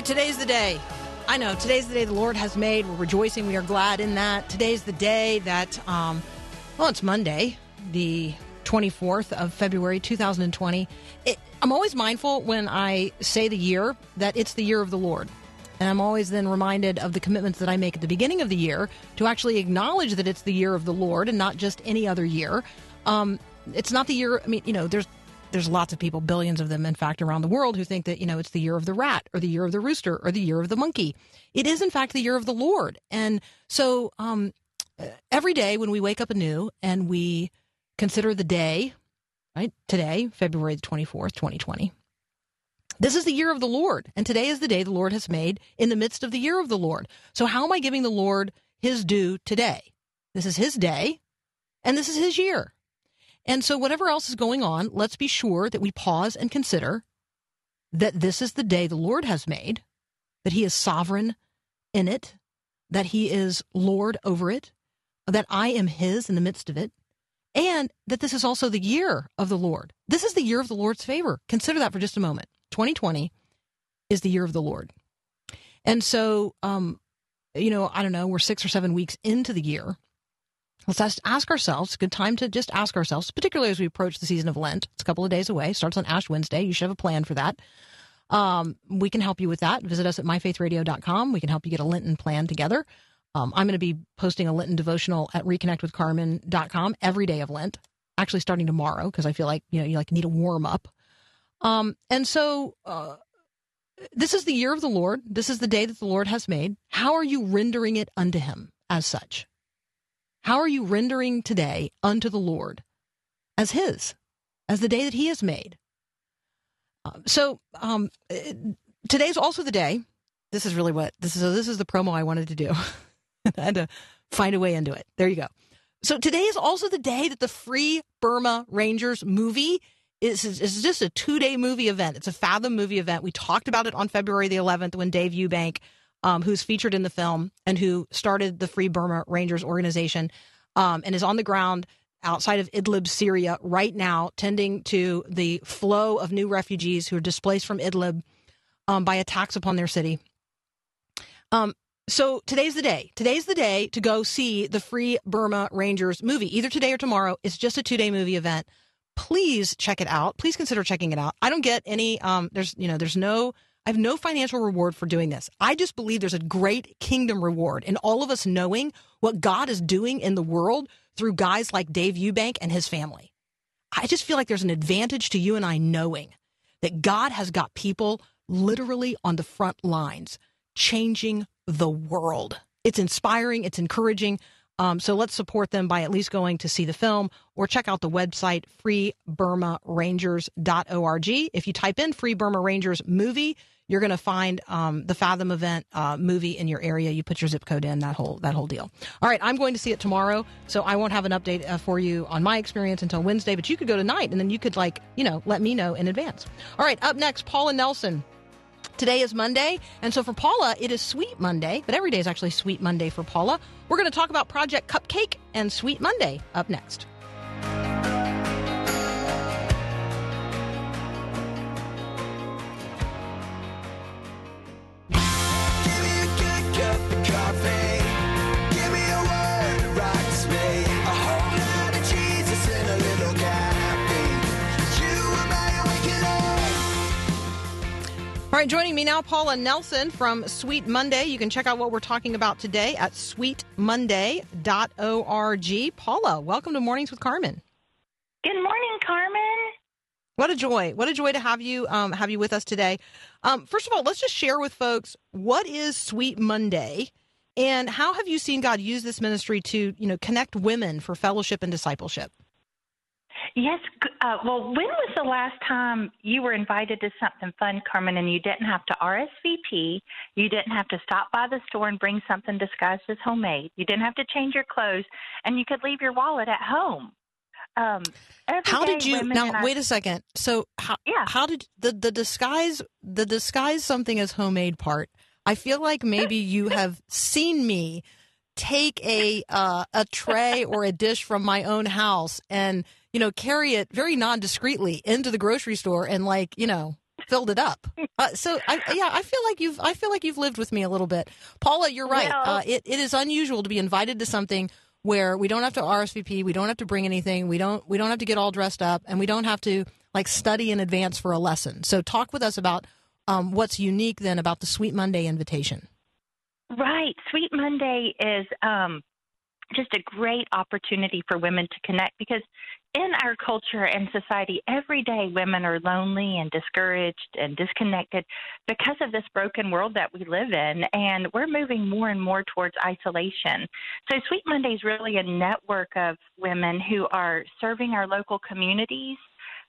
Okay, today's the day. I know today's the day the Lord has made. We're rejoicing. We are glad in that. Today's the day that, um, well, it's Monday, the 24th of February, 2020. It, I'm always mindful when I say the year that it's the year of the Lord. And I'm always then reminded of the commitments that I make at the beginning of the year to actually acknowledge that it's the year of the Lord and not just any other year. Um, it's not the year, I mean, you know, there's there's lots of people, billions of them, in fact, around the world who think that, you know, it's the year of the rat or the year of the rooster or the year of the monkey. It is, in fact, the year of the Lord. And so um, every day when we wake up anew and we consider the day, right, today, February the 24th, 2020, this is the year of the Lord. And today is the day the Lord has made in the midst of the year of the Lord. So how am I giving the Lord his due today? This is his day and this is his year. And so, whatever else is going on, let's be sure that we pause and consider that this is the day the Lord has made, that He is sovereign in it, that He is Lord over it, that I am His in the midst of it, and that this is also the year of the Lord. This is the year of the Lord's favor. Consider that for just a moment. 2020 is the year of the Lord. And so, um, you know, I don't know, we're six or seven weeks into the year. Let's ask ourselves, good time to just ask ourselves, particularly as we approach the season of Lent. It's a couple of days away, starts on Ash Wednesday. You should have a plan for that. Um, we can help you with that. Visit us at myfaithradio.com. We can help you get a Lenten plan together. Um, I'm going to be posting a Lenten devotional at reconnectwithcarmen.com every day of Lent, actually starting tomorrow because I feel like, you know, you like need a warm up. Um, and so, uh, this is the year of the Lord. This is the day that the Lord has made. How are you rendering it unto him as such? How are you rendering today unto the Lord as His, as the day that He has made? Uh, so um, today's also the day. This is really what this is. This is the promo I wanted to do. I had to find a way into it. There you go. So today is also the day that the Free Burma Rangers movie is, is just a two day movie event. It's a Fathom movie event. We talked about it on February the 11th when Dave Eubank um, who's featured in the film and who started the Free Burma Rangers organization um, and is on the ground outside of Idlib, Syria, right now, tending to the flow of new refugees who are displaced from Idlib um, by attacks upon their city. Um, so today's the day. Today's the day to go see the Free Burma Rangers movie, either today or tomorrow. It's just a two day movie event. Please check it out. Please consider checking it out. I don't get any. Um, there's you know there's no I have no financial reward for doing this. I just believe there's a great kingdom reward in all of us knowing what God is doing in the world through guys like Dave Eubank and his family. I just feel like there's an advantage to you and I knowing that God has got people literally on the front lines changing the world. It's inspiring, it's encouraging. Um, so let's support them by at least going to see the film or check out the website freeburmarangers.org. If you type in Free Burma Rangers movie, you're going to find um, the Fathom event uh, movie in your area. You put your zip code in that whole that whole deal. All right, I'm going to see it tomorrow, so I won't have an update uh, for you on my experience until Wednesday. But you could go tonight, and then you could like you know let me know in advance. All right, up next, Paula Nelson. Today is Monday, and so for Paula, it is Sweet Monday, but every day is actually Sweet Monday for Paula. We're going to talk about Project Cupcake and Sweet Monday up next. All right, joining me now, Paula Nelson from Sweet Monday. You can check out what we're talking about today at sweetmonday.org. Paula, welcome to Mornings with Carmen. Good morning, Carmen. What a joy! What a joy to have you um, have you with us today. Um, first of all, let's just share with folks what is Sweet Monday And how have you seen God use this ministry to, you know, connect women for fellowship and discipleship? Yes. Uh, well, when was the last time you were invited to something fun, Carmen, and you didn't have to RSVP? You didn't have to stop by the store and bring something disguised as homemade. You didn't have to change your clothes, and you could leave your wallet at home. Um, how did you now? Wait a second. So how? Yeah. How did the the disguise the disguise something as homemade part? I feel like maybe you have seen me take a uh, a tray or a dish from my own house and you know carry it very non discreetly into the grocery store and like you know filled it up. Uh, so I, yeah, I feel like you've I feel like you've lived with me a little bit, Paula. You're right. Well, uh, it it is unusual to be invited to something where we don't have to RSVP, we don't have to bring anything, we don't we don't have to get all dressed up, and we don't have to like study in advance for a lesson. So talk with us about um, what's unique then about the Sweet Monday invitation. Right, Sweet Monday is um, just a great opportunity for women to connect because in our culture and society, every day women are lonely and discouraged and disconnected because of this broken world that we live in. And we're moving more and more towards isolation. So, Sweet Monday is really a network of women who are serving our local communities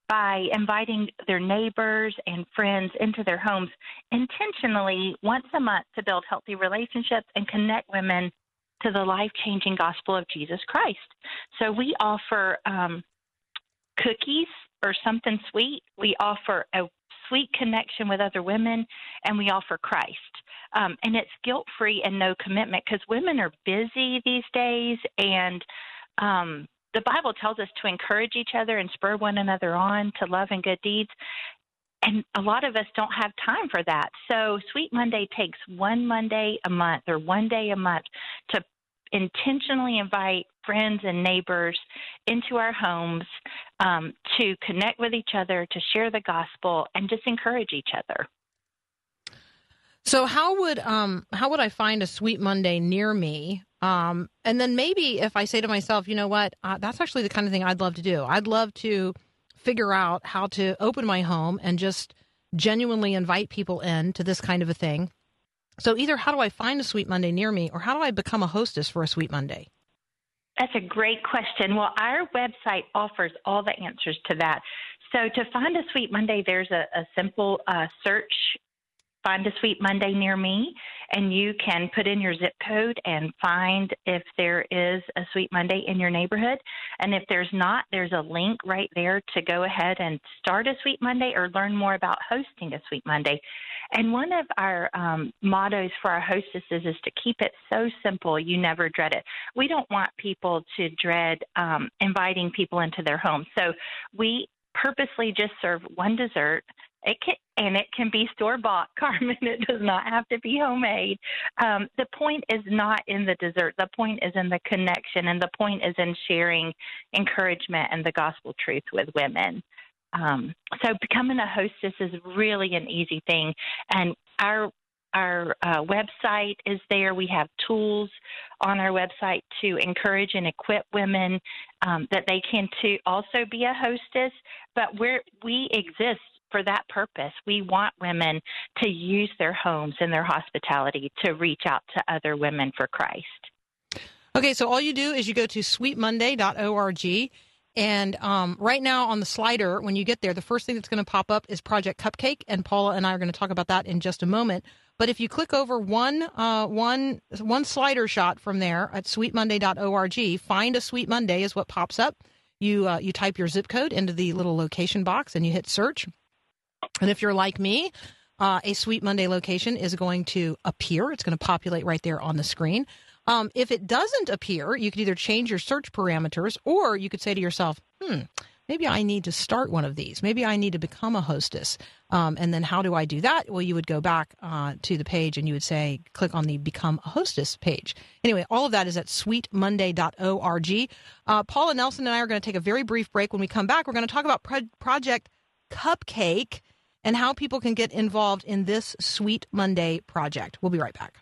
by inviting their neighbors and friends into their homes intentionally once a month to build healthy relationships and connect women to the life changing gospel of Jesus Christ. So we offer um, cookies or something sweet. We offer a sweet connection with other women, and we offer Christ. Um, and it's guilt free and no commitment because women are busy these days, and um, the Bible tells us to encourage each other and spur one another on to love and good deeds. And a lot of us don't have time for that. So Sweet Monday takes one Monday a month or one day a month to intentionally invite friends and neighbors into our homes um, to connect with each other, to share the gospel, and just encourage each other. So how would um how would I find a Sweet Monday near me? Um, and then maybe if I say to myself, you know what, uh, that's actually the kind of thing I'd love to do. I'd love to figure out how to open my home and just genuinely invite people in to this kind of a thing. So either how do I find a Sweet Monday near me or how do I become a hostess for a Sweet Monday? That's a great question. Well, our website offers all the answers to that. So to find a Sweet Monday, there's a, a simple uh, search find a Sweet Monday near me, and you can put in your zip code and find if there is a Sweet Monday in your neighborhood. And if there's not, there's a link right there to go ahead and start a Sweet Monday or learn more about hosting a Sweet Monday. And one of our um, mottos for our hostesses is to keep it so simple you never dread it. We don't want people to dread um, inviting people into their home. So we purposely just serve one dessert it can, and it can be store bought, Carmen. It does not have to be homemade. Um, the point is not in the dessert. The point is in the connection, and the point is in sharing encouragement and the gospel truth with women. Um, so becoming a hostess is really an easy thing, and our our uh, website is there. We have tools on our website to encourage and equip women um, that they can to also be a hostess. But we we exist for that purpose. We want women to use their homes and their hospitality to reach out to other women for Christ. Okay, so all you do is you go to sweetmonday.org. And um, right now on the slider, when you get there, the first thing that's going to pop up is Project Cupcake, and Paula and I are going to talk about that in just a moment. But if you click over one uh, one one slider shot from there at sweetmonday.org, find a Sweet Monday is what pops up. You uh, you type your zip code into the little location box and you hit search. And if you're like me, uh, a Sweet Monday location is going to appear. It's going to populate right there on the screen. Um, if it doesn't appear, you could either change your search parameters or you could say to yourself, hmm, maybe I need to start one of these. Maybe I need to become a hostess. Um, and then how do I do that? Well, you would go back uh, to the page and you would say, click on the Become a Hostess page. Anyway, all of that is at sweetmonday.org. Uh, Paula Nelson and I are going to take a very brief break. When we come back, we're going to talk about Pro- Project Cupcake and how people can get involved in this Sweet Monday project. We'll be right back.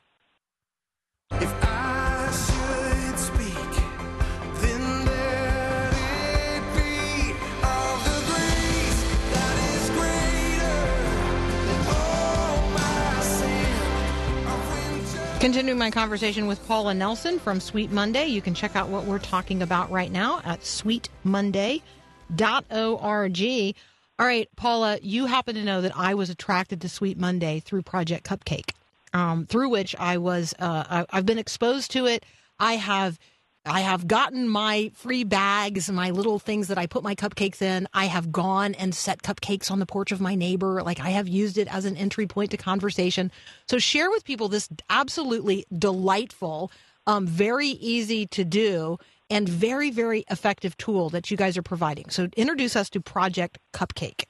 Continuing my conversation with Paula Nelson from Sweet Monday. You can check out what we're talking about right now at sweetmonday.org. All right, Paula, you happen to know that I was attracted to Sweet Monday through Project Cupcake, um, through which I was, uh, I, I've been exposed to it. I have I have gotten my free bags, my little things that I put my cupcakes in. I have gone and set cupcakes on the porch of my neighbor. Like I have used it as an entry point to conversation. So share with people this absolutely delightful, um, very easy to do, and very, very effective tool that you guys are providing. So introduce us to Project Cupcake.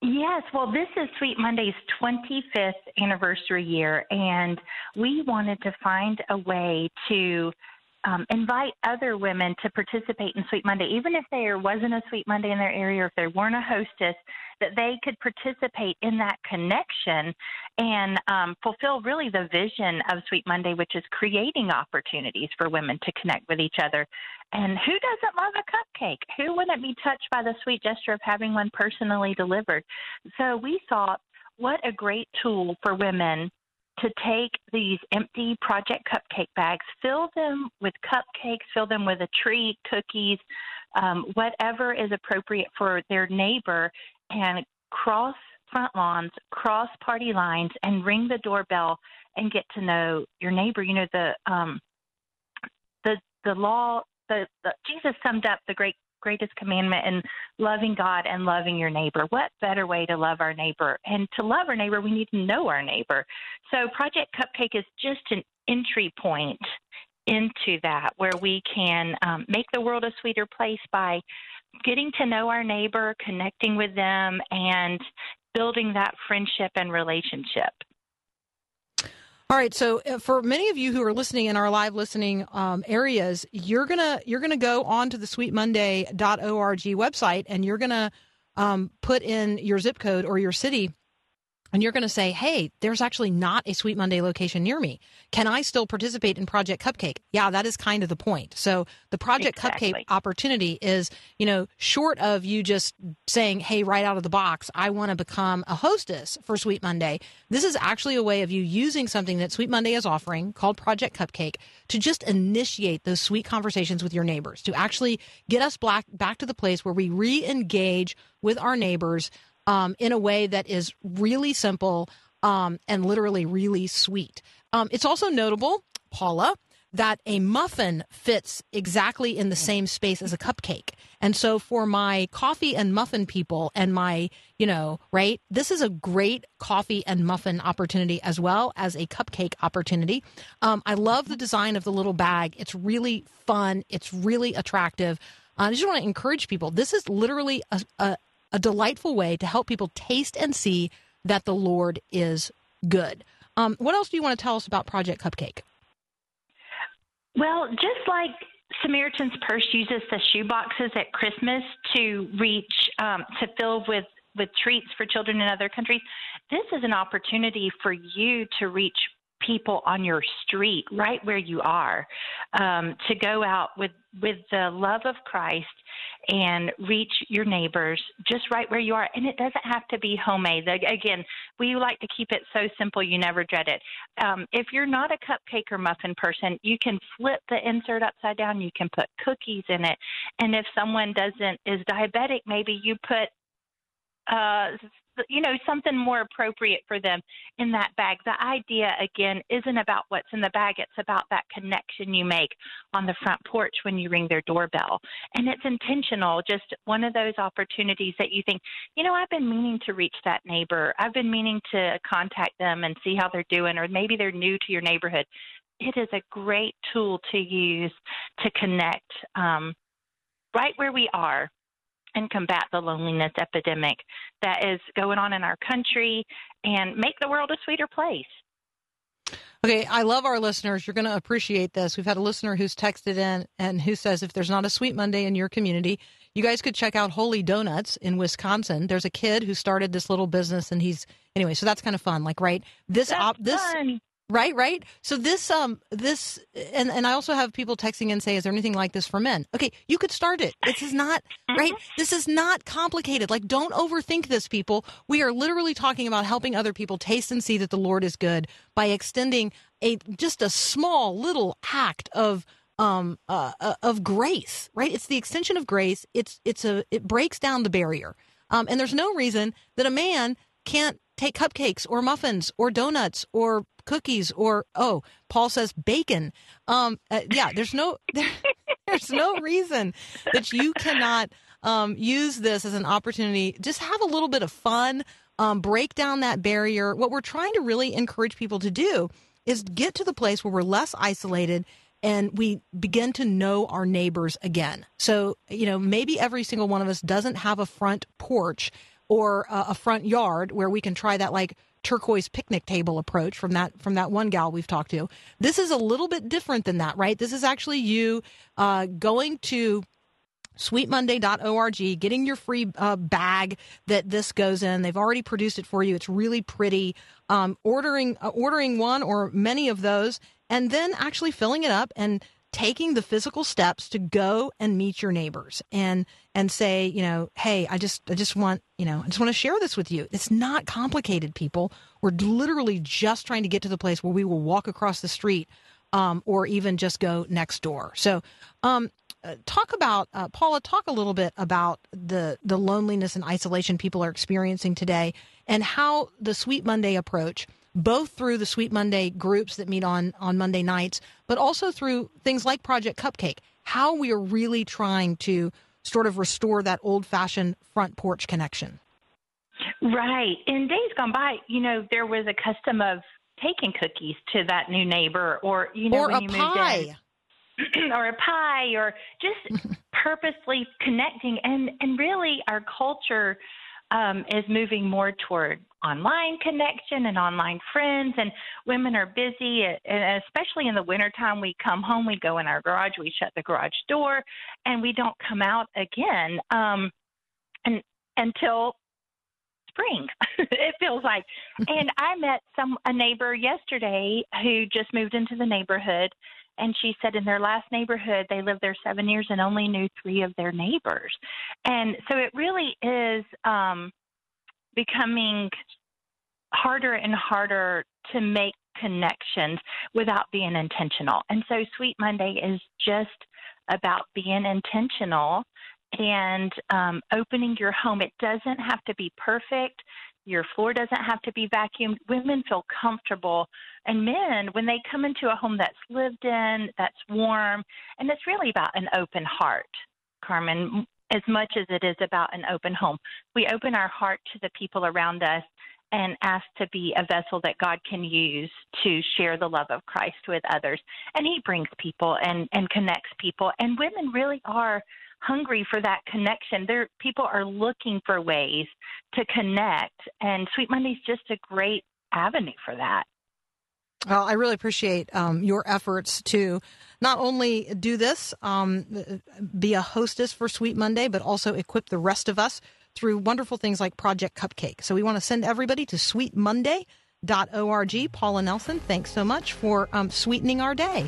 Yes, well, this is Sweet Monday's 25th anniversary year, and we wanted to find a way to um, invite other women to participate in Sweet Monday, even if there wasn't a Sweet Monday in their area or if there weren't a hostess, that they could participate in that connection and um, fulfill really the vision of Sweet Monday, which is creating opportunities for women to connect with each other. And who doesn't love a cupcake? Who wouldn't be touched by the sweet gesture of having one personally delivered? So we thought, what a great tool for women to take these empty project cupcake bags, fill them with cupcakes, fill them with a treat, cookies, um, whatever is appropriate for their neighbor, and cross front lawns, cross party lines, and ring the doorbell and get to know your neighbor. You know the um, the the law. The, the Jesus summed up the great greatest commandment and loving God and loving your neighbor. What better way to love our neighbor? And to love our neighbor, we need to know our neighbor. So Project Cupcake is just an entry point into that where we can um, make the world a sweeter place by getting to know our neighbor, connecting with them, and building that friendship and relationship. All right, so uh, for many of you who are listening in our live listening um, areas, you're gonna you're gonna go on to the sweetmonday.org website and you're gonna um, put in your zip code or your city and you're going to say, hey, there's actually not a Sweet Monday location near me. Can I still participate in Project Cupcake? Yeah, that is kind of the point. So the Project exactly. Cupcake opportunity is, you know, short of you just saying, hey, right out of the box, I want to become a hostess for Sweet Monday. This is actually a way of you using something that Sweet Monday is offering called Project Cupcake to just initiate those sweet conversations with your neighbors, to actually get us back, back to the place where we re engage with our neighbors um, in a way that is really simple um, and literally really sweet. Um, it's also notable, Paula, that a muffin fits exactly in the same space as a cupcake. And so for my coffee and muffin people and my, you know, right, this is a great coffee and muffin opportunity as well as a cupcake opportunity. Um, I love the design of the little bag. It's really fun. It's really attractive. I just want to encourage people. This is literally a, a, a delightful way to help people taste and see that the Lord is good. Um, what else do you want to tell us about Project Cupcake? Well, just like Samaritan's Purse uses the shoe boxes at Christmas to reach um, to fill with with treats for children in other countries. This is an opportunity for you to reach people on your street, right where you are, um, to go out with with the love of Christ and reach your neighbors just right where you are. And it doesn't have to be homemade. Again, we like to keep it so simple you never dread it. Um, if you're not a cupcake or muffin person, you can flip the insert upside down. You can put cookies in it. And if someone doesn't is diabetic, maybe you put uh, you know, something more appropriate for them in that bag. The idea, again, isn't about what's in the bag, it's about that connection you make on the front porch when you ring their doorbell. And it's intentional, just one of those opportunities that you think, you know, I've been meaning to reach that neighbor, I've been meaning to contact them and see how they're doing, or maybe they're new to your neighborhood. It is a great tool to use to connect um, right where we are and combat the loneliness epidemic that is going on in our country and make the world a sweeter place. Okay, I love our listeners. You're going to appreciate this. We've had a listener who's texted in and who says if there's not a Sweet Monday in your community, you guys could check out Holy Donuts in Wisconsin. There's a kid who started this little business and he's anyway, so that's kind of fun. Like, right? This op this fun. Right, right. So this, um, this, and and I also have people texting and say, "Is there anything like this for men?" Okay, you could start it. This is not right. This is not complicated. Like, don't overthink this, people. We are literally talking about helping other people taste and see that the Lord is good by extending a just a small little act of um uh, uh, of grace. Right. It's the extension of grace. It's it's a it breaks down the barrier. Um, and there's no reason that a man can't take cupcakes or muffins or donuts or cookies or oh paul says bacon. Um uh, yeah there's no there, there's no reason that you cannot um use this as an opportunity. Just have a little bit of fun um break down that barrier. What we're trying to really encourage people to do is get to the place where we're less isolated and we begin to know our neighbors again. So, you know, maybe every single one of us doesn't have a front porch or a, front yard where we can try that like turquoise picnic table approach from that from that one gal we've talked to. This is a little bit different than that, right? This is actually you uh, going to sweetmonday.org, getting your free uh, bag that this goes in. They've already produced it for you. It's really pretty. Um, ordering uh, ordering one or many of those, and then actually filling it up and taking the physical steps to go and meet your neighbors and and say you know hey i just i just want you know i just want to share this with you. It's not complicated people. We're literally just trying to get to the place where we will walk across the street um, or even just go next door. So um, uh, talk about uh, paula talk a little bit about the the loneliness and isolation people are experiencing today and how the sweet monday approach both through the Sweet Monday groups that meet on on Monday nights, but also through things like Project Cupcake. How we are really trying to sort of restore that old fashioned front porch connection. Right. In days gone by, you know, there was a custom of taking cookies to that new neighbor, or you know, or when a you pie. moved in, or a pie, or just purposely connecting. And and really, our culture um, is moving more toward online connection and online friends and women are busy and especially in the wintertime we come home we go in our garage we shut the garage door and we don't come out again um and until spring it feels like. And i met some a neighbor yesterday who just moved into the neighborhood and she said in their last neighborhood they lived there seven years and only knew three of their neighbors. And so it really is um becoming harder and harder to make connections without being intentional. And so Sweet Monday is just about being intentional and um, opening your home. It doesn't have to be perfect. Your floor doesn't have to be vacuumed. Women feel comfortable. And men, when they come into a home that's lived in, that's warm, and it's really about an open heart, Carmen as much as it is about an open home. We open our heart to the people around us and ask to be a vessel that God can use to share the love of Christ with others. And He brings people and, and connects people. And women really are hungry for that connection. There, people are looking for ways to connect, and Sweet Monday is just a great avenue for that. Well, I really appreciate um, your efforts to not only do this, um, be a hostess for Sweet Monday, but also equip the rest of us through wonderful things like Project Cupcake. So we want to send everybody to sweetmonday.org. Paula Nelson, thanks so much for um, sweetening our day.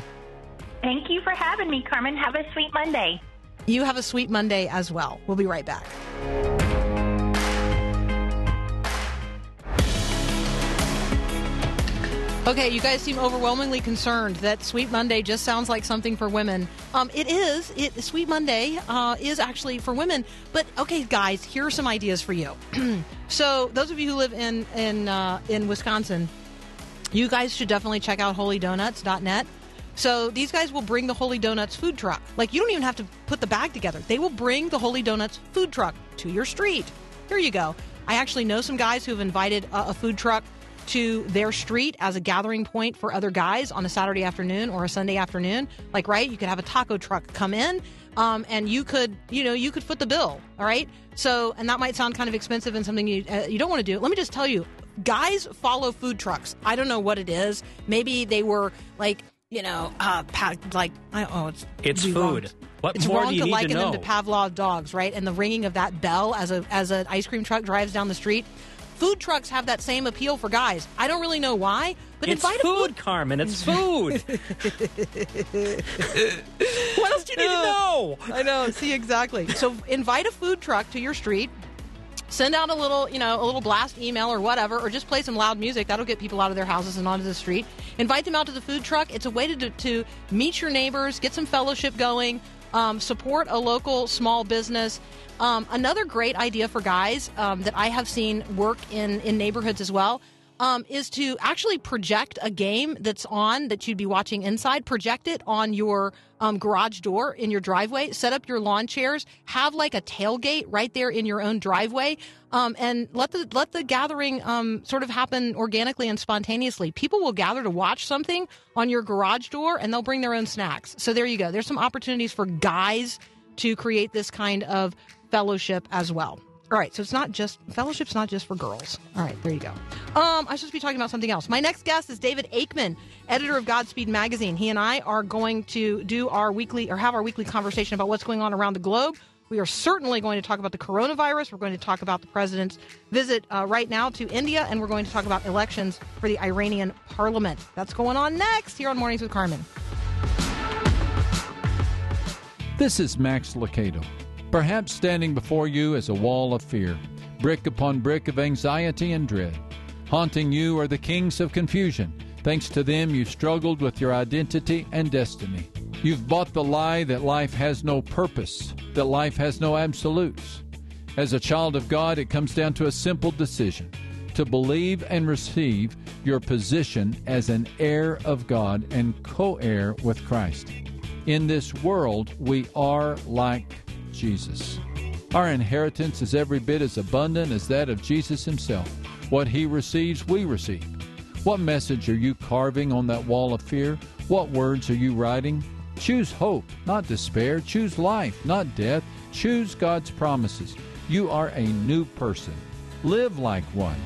Thank you for having me, Carmen. Have a sweet Monday. You have a sweet Monday as well. We'll be right back. Okay, you guys seem overwhelmingly concerned that Sweet Monday just sounds like something for women. Um, it is. It Sweet Monday uh, is actually for women. But okay, guys, here are some ideas for you. so, those of you who live in in uh, in Wisconsin, you guys should definitely check out HolyDonuts.net. So these guys will bring the Holy Donuts food truck. Like you don't even have to put the bag together. They will bring the Holy Donuts food truck to your street. Here you go. I actually know some guys who have invited a, a food truck to their street as a gathering point for other guys on a Saturday afternoon or a Sunday afternoon. Like, right, you could have a taco truck come in, um, and you could, you know, you could foot the bill. All right. So, and that might sound kind of expensive and something you uh, you don't want to do. Let me just tell you, guys follow food trucks. I don't know what it is. Maybe they were like, you know, uh, like I oh, it's it's food. Wrong. What it's more wrong do you to liken to them to Pavlov dogs, right? And the ringing of that bell as a as an ice cream truck drives down the street food trucks have that same appeal for guys. I don't really know why, But it's invite food, Carmen. It's food. what else do you need to know? I know. See exactly. So invite a food truck to your street. Send out a little, you know, a little blast email or whatever, or just play some loud music. That'll get people out of their houses and onto the street. Invite them out to the food truck. It's a way to, to meet your neighbors, get some fellowship going, um, support a local small business. Um, another great idea for guys um, that I have seen work in in neighborhoods as well um, is to actually project a game that's on that you'd be watching inside. Project it on your um, garage door in your driveway. Set up your lawn chairs. Have like a tailgate right there in your own driveway, um, and let the let the gathering um, sort of happen organically and spontaneously. People will gather to watch something on your garage door, and they'll bring their own snacks. So there you go. There's some opportunities for guys to create this kind of fellowship as well. All right, so it's not just fellowship's not just for girls. All right, there you go. Um, I should be talking about something else. My next guest is David Aikman, editor of Godspeed Magazine. He and I are going to do our weekly or have our weekly conversation about what's going on around the globe. We are certainly going to talk about the coronavirus. We're going to talk about the president's visit uh, right now to India, and we're going to talk about elections for the Iranian parliament. That's going on next here on Mornings with Carmen. This is Max Lucado. Perhaps standing before you is a wall of fear, brick upon brick of anxiety and dread. Haunting you are the kings of confusion. Thanks to them, you've struggled with your identity and destiny. You've bought the lie that life has no purpose, that life has no absolutes. As a child of God, it comes down to a simple decision to believe and receive your position as an heir of God and co heir with Christ. In this world, we are like Jesus. Our inheritance is every bit as abundant as that of Jesus himself. What he receives, we receive. What message are you carving on that wall of fear? What words are you writing? Choose hope, not despair. Choose life, not death. Choose God's promises. You are a new person. Live like one.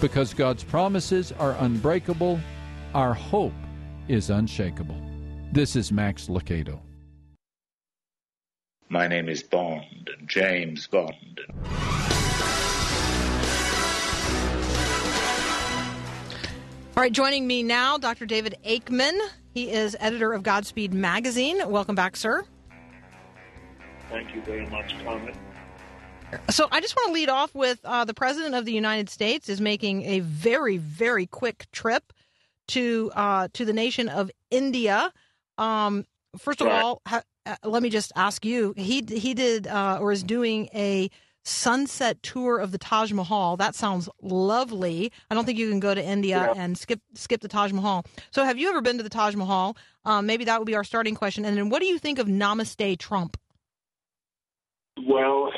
Because God's promises are unbreakable, our hope is unshakable. This is Max Lucado. My name is Bond, James Bond. All right, joining me now, Dr. David Aikman. He is editor of Godspeed Magazine. Welcome back, sir. Thank you very much, Carmen. So I just want to lead off with uh, the President of the United States is making a very, very quick trip to uh, to the nation of India. Um, first of right. all, ha- uh, let me just ask you. He he did uh, or is doing a sunset tour of the Taj Mahal. That sounds lovely. I don't think you can go to India yeah. and skip skip the Taj Mahal. So, have you ever been to the Taj Mahal? Um, maybe that would be our starting question. And then, what do you think of Namaste Trump? Well,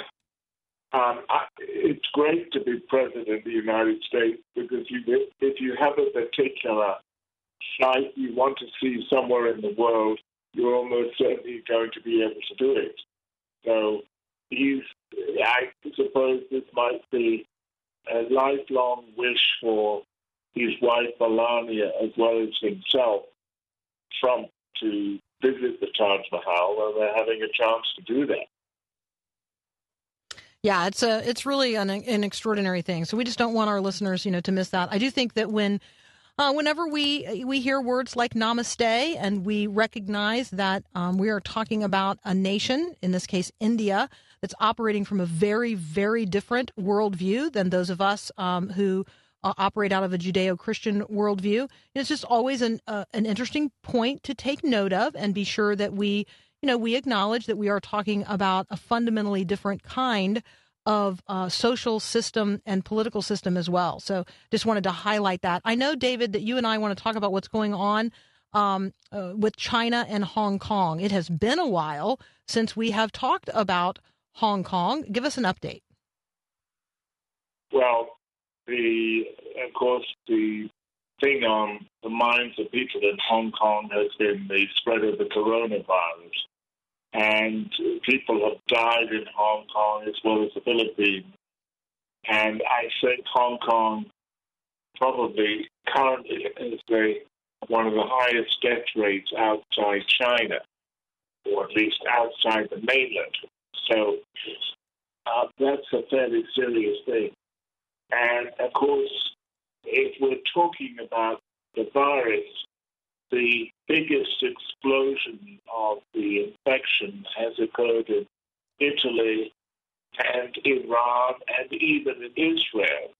um, I, it's great to be president of the United States because you, if you have a particular site you want to see somewhere in the world, you're almost certainly going to be able to do it. So he's, I suppose this might be a lifelong wish for his wife Melania as well as himself, Trump, to visit the Taj Mahal, and they're having a chance to do that. Yeah, it's a it's really an, an extraordinary thing. So we just don't want our listeners, you know, to miss that. I do think that when uh, whenever we we hear words like namaste and we recognize that um, we are talking about a nation, in this case India, that's operating from a very, very different worldview than those of us um, who uh, operate out of a Judeo Christian worldview. It's just always an, uh, an interesting point to take note of and be sure that we, you know, we acknowledge that we are talking about a fundamentally different kind of uh, social system and political system as well. So just wanted to highlight that. I know, David, that you and I want to talk about what's going on um, uh, with China and Hong Kong. It has been a while since we have talked about Hong Kong. Give us an update. Well, the of course the thing on the minds of people in Hong Kong has been the spread of the coronavirus and people have died in Hong Kong as well as the Philippines. And I think Hong Kong probably currently is the, one of the highest death rates outside China, or at least outside the mainland. So uh, that's a fairly serious thing. And of course, if we're talking about the virus, the biggest explosion of the infection has occurred in Italy and Iran and even in Israel.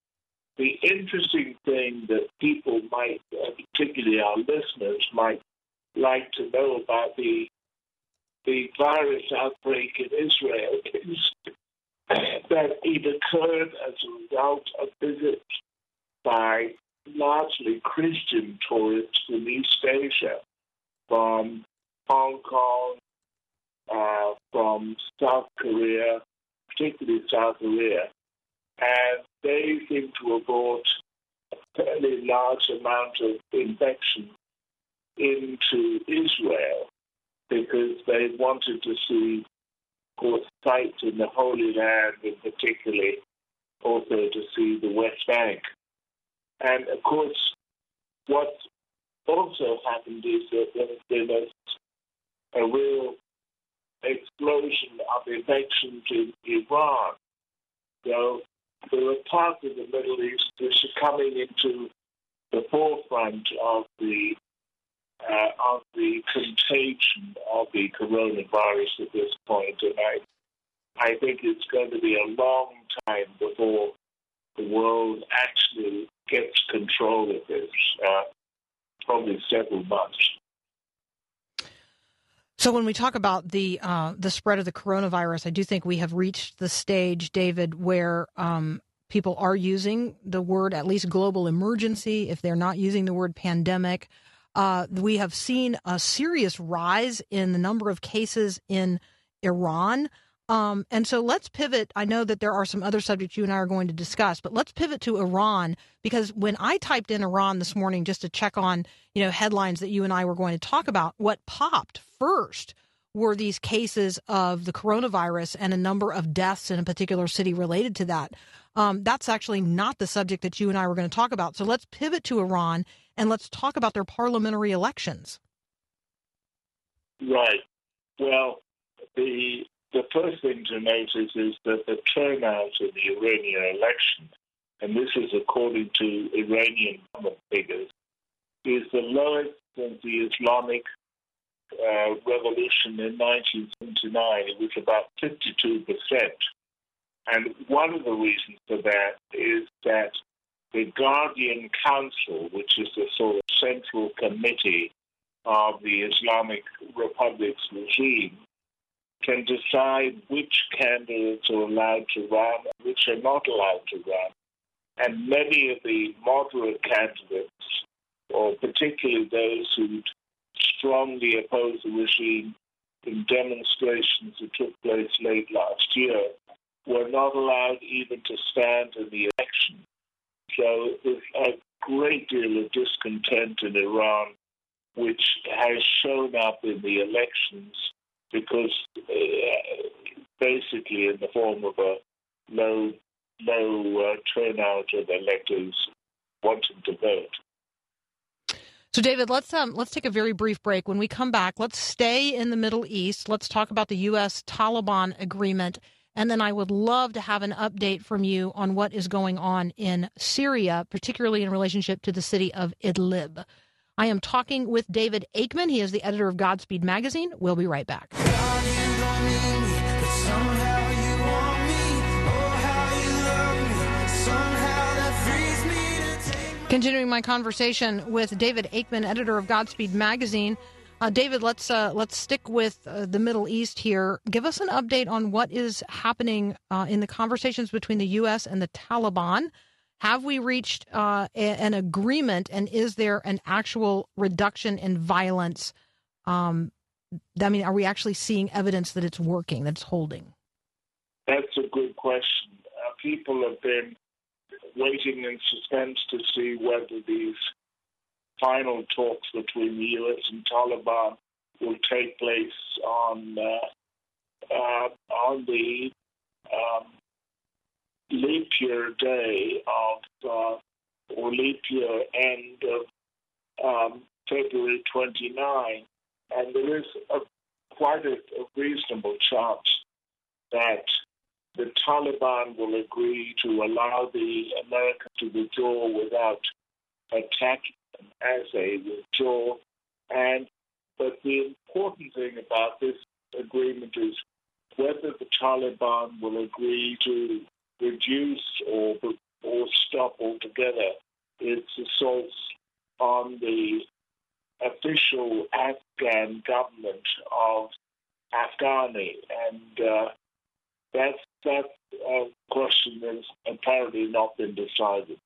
The interesting thing that people might, particularly our listeners, might like to know about the the virus outbreak in Israel is that it occurred as a result of visits by largely Christian tourists from East Asia, from Hong Kong, uh, from South Korea, particularly South Korea, and they seem to have brought a fairly large amount of infection into Israel because they wanted to see, of course, sites in the Holy Land, and particularly also to see the West Bank. And of course, what also happened is that there a, a real explosion of infections in Iran. So there are parts of the Middle East which are coming into the forefront of the uh, of the contagion of the coronavirus at this point, and I I think it's going to be a long time before the world actually gets control of this. Uh, probably several months. So when we talk about the uh, the spread of the coronavirus, I do think we have reached the stage, David, where um, people are using the word at least global emergency if they're not using the word pandemic. Uh, we have seen a serious rise in the number of cases in Iran. Um, and so let's pivot. I know that there are some other subjects you and I are going to discuss, but let's pivot to Iran because when I typed in Iran this morning just to check on you know headlines that you and I were going to talk about, what popped first were these cases of the coronavirus and a number of deaths in a particular city related to that. Um, that's actually not the subject that you and I were going to talk about. So let's pivot to Iran and let's talk about their parliamentary elections. Right. Well, the the first thing to notice is that the turnout in the Iranian election, and this is according to Iranian figures, is the lowest since the Islamic uh, revolution in 1979. It was about 52%. And one of the reasons for that is that the Guardian Council, which is the sort of central committee of the Islamic Republic's regime, can decide which candidates are allowed to run which are not allowed to run. And many of the moderate candidates, or particularly those who strongly oppose the regime in demonstrations that took place late last year, were not allowed even to stand in the election. So there's a great deal of discontent in Iran, which has shown up in the elections because uh, basically in the form of a low low uh, turnout of electors wanting to vote. So, David, let's um, let's take a very brief break. When we come back, let's stay in the Middle East. Let's talk about the U.S. Taliban agreement, and then I would love to have an update from you on what is going on in Syria, particularly in relationship to the city of Idlib. I am talking with David Aikman. He is the editor of Godspeed Magazine. We'll be right back. Continuing my conversation with David Aikman, editor of Godspeed Magazine. Uh, David, let's uh, let's stick with uh, the Middle East here. Give us an update on what is happening uh, in the conversations between the U.S. and the Taliban. Have we reached uh, a, an agreement, and is there an actual reduction in violence? Um, I mean, are we actually seeing evidence that it's working, that it's holding? That's a good question. Uh, people have been waiting in suspense to see whether these final talks between the U.S. and Taliban will take place on uh, uh, on the um, leap year day of, uh, or leap year end of um, February 29, and there is a, quite a, a reasonable chance that the Taliban will agree to allow the Americans to withdraw without attack as they withdraw. And but the important thing about this agreement is whether the Taliban will agree to reduce or or stop altogether its assaults on the official Afghan government of Afghani, and uh, that's that uh, question has apparently not been decided.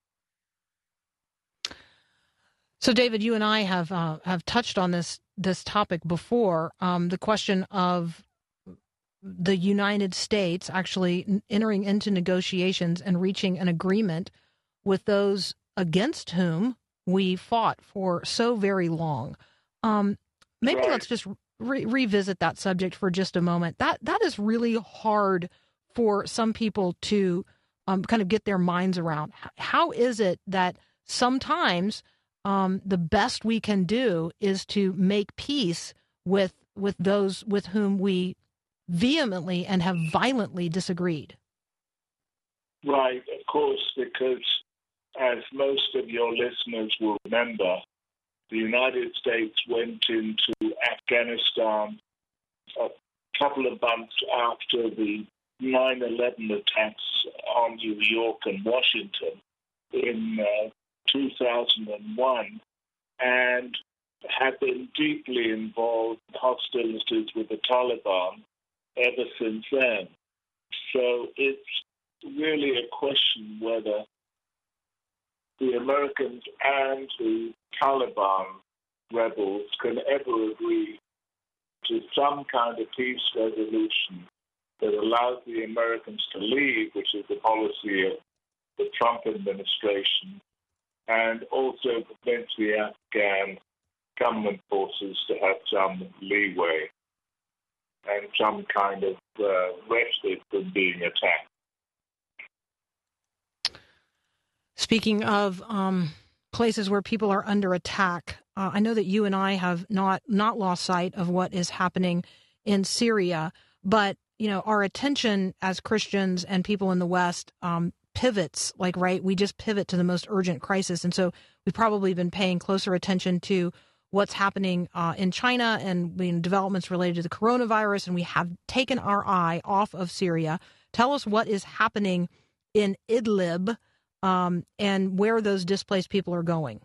So, David, you and I have uh, have touched on this this topic before. Um, the question of the United States actually entering into negotiations and reaching an agreement with those against whom we fought for so very long. Um, maybe right. let's just re- revisit that subject for just a moment. That that is really hard for some people to um, kind of get their minds around. How is it that sometimes um, the best we can do is to make peace with with those with whom we vehemently and have violently disagreed. Right, of course, because as most of your listeners will remember, the United States went into Afghanistan a couple of months after the 9 11 attacks on New York and Washington in uh, 2001 and had been deeply involved in hostilities with the Taliban ever since then. So it's really a question whether the Americans and the Taliban rebels can ever agree to some kind of peace resolution that allows the Americans to leave, which is the policy of the Trump administration, and also prevents the Afghan government forces to have some leeway and some kind of uh, respite from being attacked. Speaking of um, places where people are under attack, uh, I know that you and I have not not lost sight of what is happening in Syria, but you know our attention as Christians and people in the West um, pivots like right we just pivot to the most urgent crisis and so we've probably been paying closer attention to what's happening uh, in China and you know, developments related to the coronavirus and we have taken our eye off of Syria. Tell us what is happening in Idlib um, and where those displaced people are going.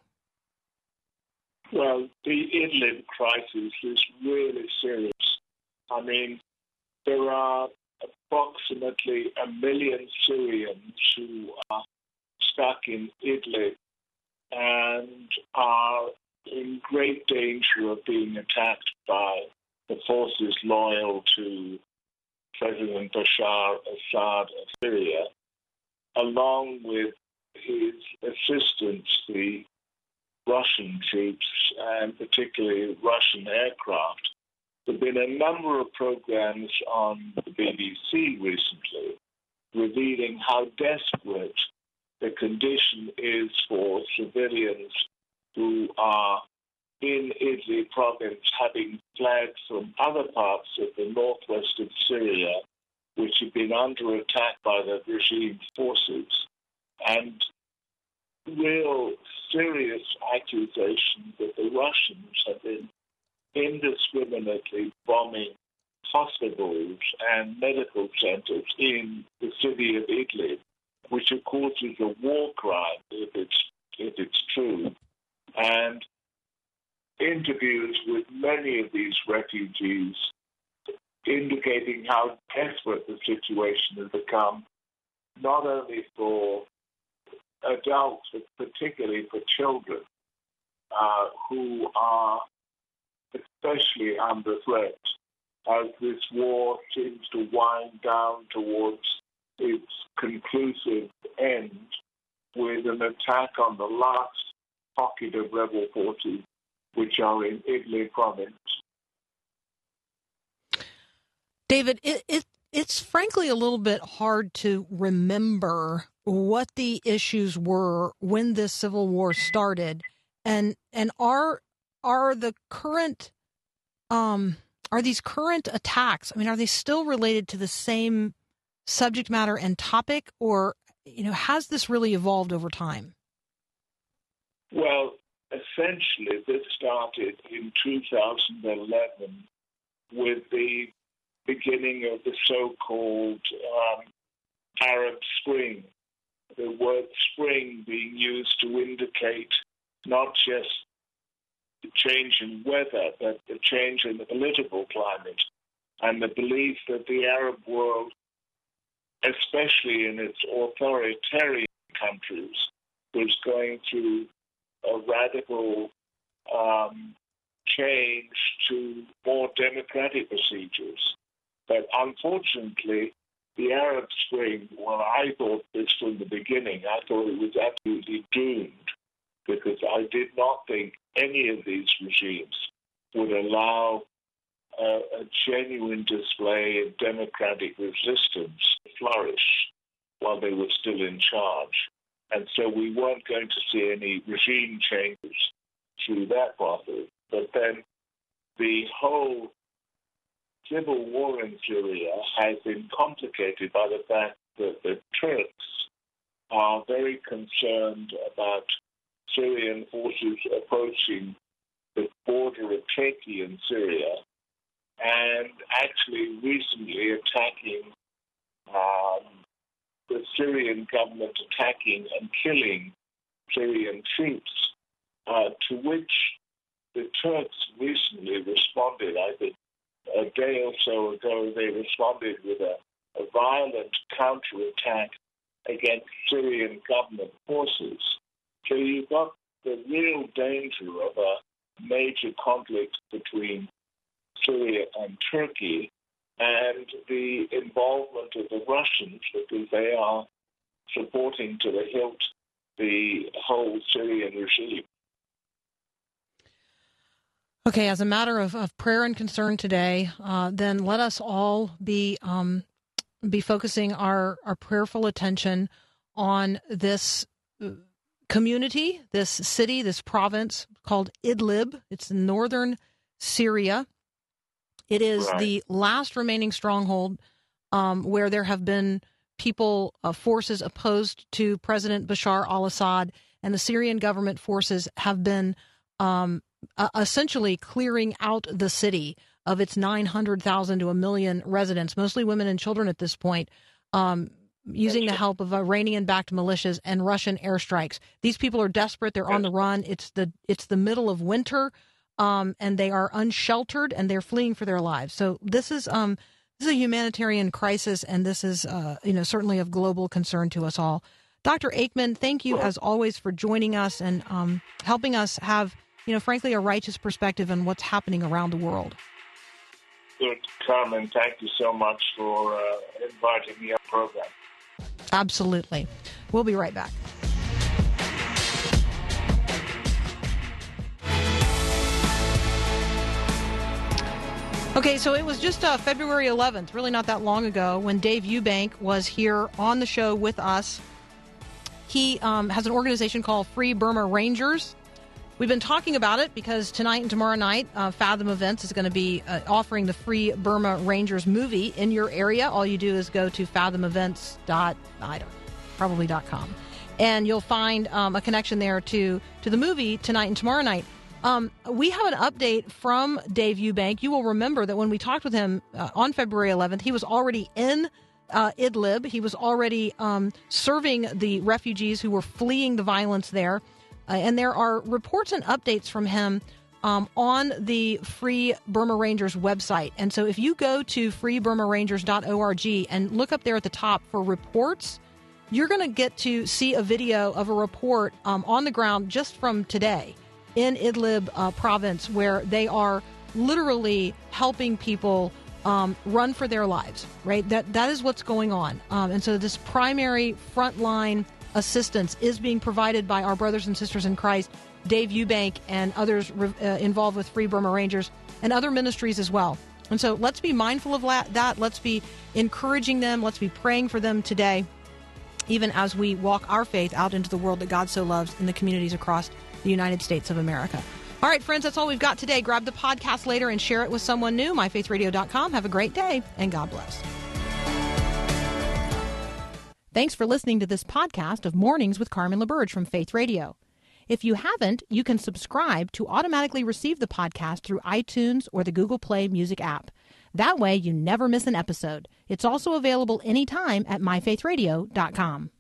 Well the Idlib crisis is really serious. I mean there are approximately a million Syrians who are stuck in Idlib and are in great danger of being attacked by the forces loyal to President Bashar Assad of Syria, along with his assistants, the Russian troops, and particularly Russian aircraft. There have been a number of programs on the BBC recently revealing how desperate the condition is for civilians who are in Idlib province having fled from other parts of the northwest of Syria, which have been under attack by the regime forces, and real serious accusations that the Russians have been indiscriminately bombing hospitals and medical centers in the city of Idlib, which of course is a war crime if it's if it's true. And interviews with many of these refugees indicating how desperate the situation has become, not only for adults, but particularly for children uh, who are especially under threat as this war seems to wind down towards its conclusive end with an attack on the last pocket of rebel forces which are in Idlib province. David, it, it, it's frankly a little bit hard to remember what the issues were when this civil war started, and and are are the current um are these current attacks i mean are they still related to the same subject matter and topic? Or you know has this really evolved over time? Well, essentially, this started in 2011 with the beginning of the so-called um, Arab Spring. The word spring being used to indicate not just the change in weather, but the change in the political climate and the belief that the Arab world, especially in its authoritarian countries, was going through a radical um, change to more democratic procedures. But unfortunately, the Arab Spring, well, I thought this from the beginning, I thought it was absolutely doomed because I did not think any of these regimes would allow uh, a genuine display of democratic resistance to flourish while they were still in charge. And so we weren't going to see any regime changes through that process. But then the whole civil war in Syria has been complicated by the fact that the Turks are very concerned about Syrian forces approaching the border of Turkey and Syria and actually recently attacking um, the Syrian government attacking and killing Syrian troops, uh, to which the Turks recently responded. I think a day or so ago they responded with a, a violent counterattack against Syrian government forces. So you've got the real danger of a major conflict between Syria and Turkey and the involvement of the Russians because they are supporting to the hilt the whole Syrian regime. Okay, as a matter of, of prayer and concern today, uh, then let us all be um, be focusing our, our prayerful attention on this uh, community, this city, this province called Idlib. It's northern Syria. It is right. the last remaining stronghold um, where there have been people, uh, forces opposed to President Bashar al Assad, and the Syrian government forces have been um, uh, essentially clearing out the city of its 900,000 to a million residents, mostly women and children at this point, um, using the help of Iranian backed militias and Russian airstrikes. These people are desperate. They're on the run. It's the, it's the middle of winter um, and they are unsheltered and they're fleeing for their lives. So this is um, this is a humanitarian crisis, and this is uh, you know certainly of global concern to us all. Dr. Aikman, thank you as always for joining us and um, helping us have you know frankly a righteous perspective on what's happening around the world. Good, Carmen. Thank you so much for uh, inviting me on the program. Absolutely. We'll be right back. Okay, so it was just uh, February 11th, really not that long ago, when Dave Eubank was here on the show with us. He um, has an organization called Free Burma Rangers. We've been talking about it because tonight and tomorrow night, uh, Fathom Events is going to be uh, offering the Free Burma Rangers movie in your area. All you do is go to fathomevents.com, I don't probably .com, and you'll find um, a connection there to to the movie tonight and tomorrow night. Um, we have an update from Dave Eubank. You will remember that when we talked with him uh, on February 11th, he was already in uh, Idlib. He was already um, serving the refugees who were fleeing the violence there. Uh, and there are reports and updates from him um, on the Free Burma Rangers website. And so if you go to freeburmarangers.org and look up there at the top for reports, you're going to get to see a video of a report um, on the ground just from today in Idlib uh, province where they are literally helping people um, run for their lives. Right, that that is what's going on, um, and so this primary frontline assistance is being provided by our brothers and sisters in Christ, Dave Eubank and others uh, involved with Free Burma Rangers and other ministries as well. And so let's be mindful of that. Let's be encouraging them. Let's be praying for them today, even as we walk our faith out into the world that God so loves in the communities across the United States of America. All right, friends, that's all we've got today. Grab the podcast later and share it with someone new. MyFaithRadio.com. Have a great day, and God bless. Thanks for listening to this podcast of Mornings with Carmen LaBerge from Faith Radio. If you haven't, you can subscribe to automatically receive the podcast through iTunes or the Google Play Music app. That way, you never miss an episode. It's also available anytime at myfaithradio.com.